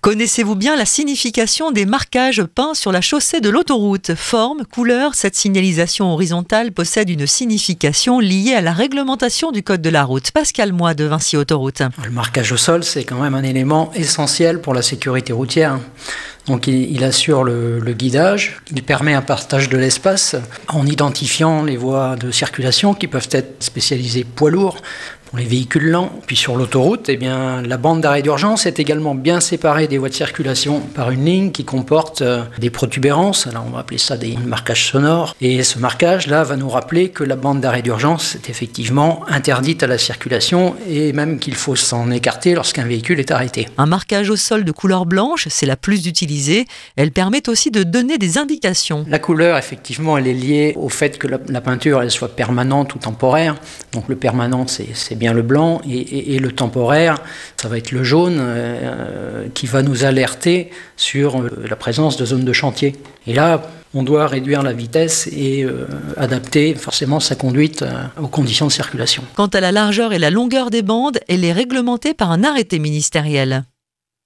Connaissez-vous bien la signification des marquages peints sur la chaussée de l'autoroute? Forme, couleur, cette signalisation horizontale possède une signification liée à la réglementation du code de la route. Pascal Moy de Vinci Autoroute. Le marquage au sol, c'est quand même un élément essentiel pour la sécurité routière. Donc il, assure le, le, guidage, il permet un partage de l'espace en identifiant les voies de circulation qui peuvent être spécialisées poids lourds, pour les véhicules lents. Puis sur l'autoroute, eh bien, la bande d'arrêt d'urgence est également bien séparée des voies de circulation par une ligne qui comporte euh, des protubérances. Alors on va appeler ça des marquages sonores. Et ce marquage-là va nous rappeler que la bande d'arrêt d'urgence est effectivement interdite à la circulation et même qu'il faut s'en écarter lorsqu'un véhicule est arrêté. Un marquage au sol de couleur blanche, c'est la plus utilisée. Elle permet aussi de donner des indications. La couleur, effectivement, elle est liée au fait que la, la peinture elle soit permanente ou temporaire. Donc le permanent, c'est bien le blanc, et, le temporaire, ça va être le jaune, euh, qui va nous alerter sur euh, la présence de zones de chantier. Et là, on doit réduire la vitesse et euh, adapter forcément sa conduite aux conditions de circulation. Quant à la largeur et la longueur des bandes, elle est réglementée par un arrêté ministériel.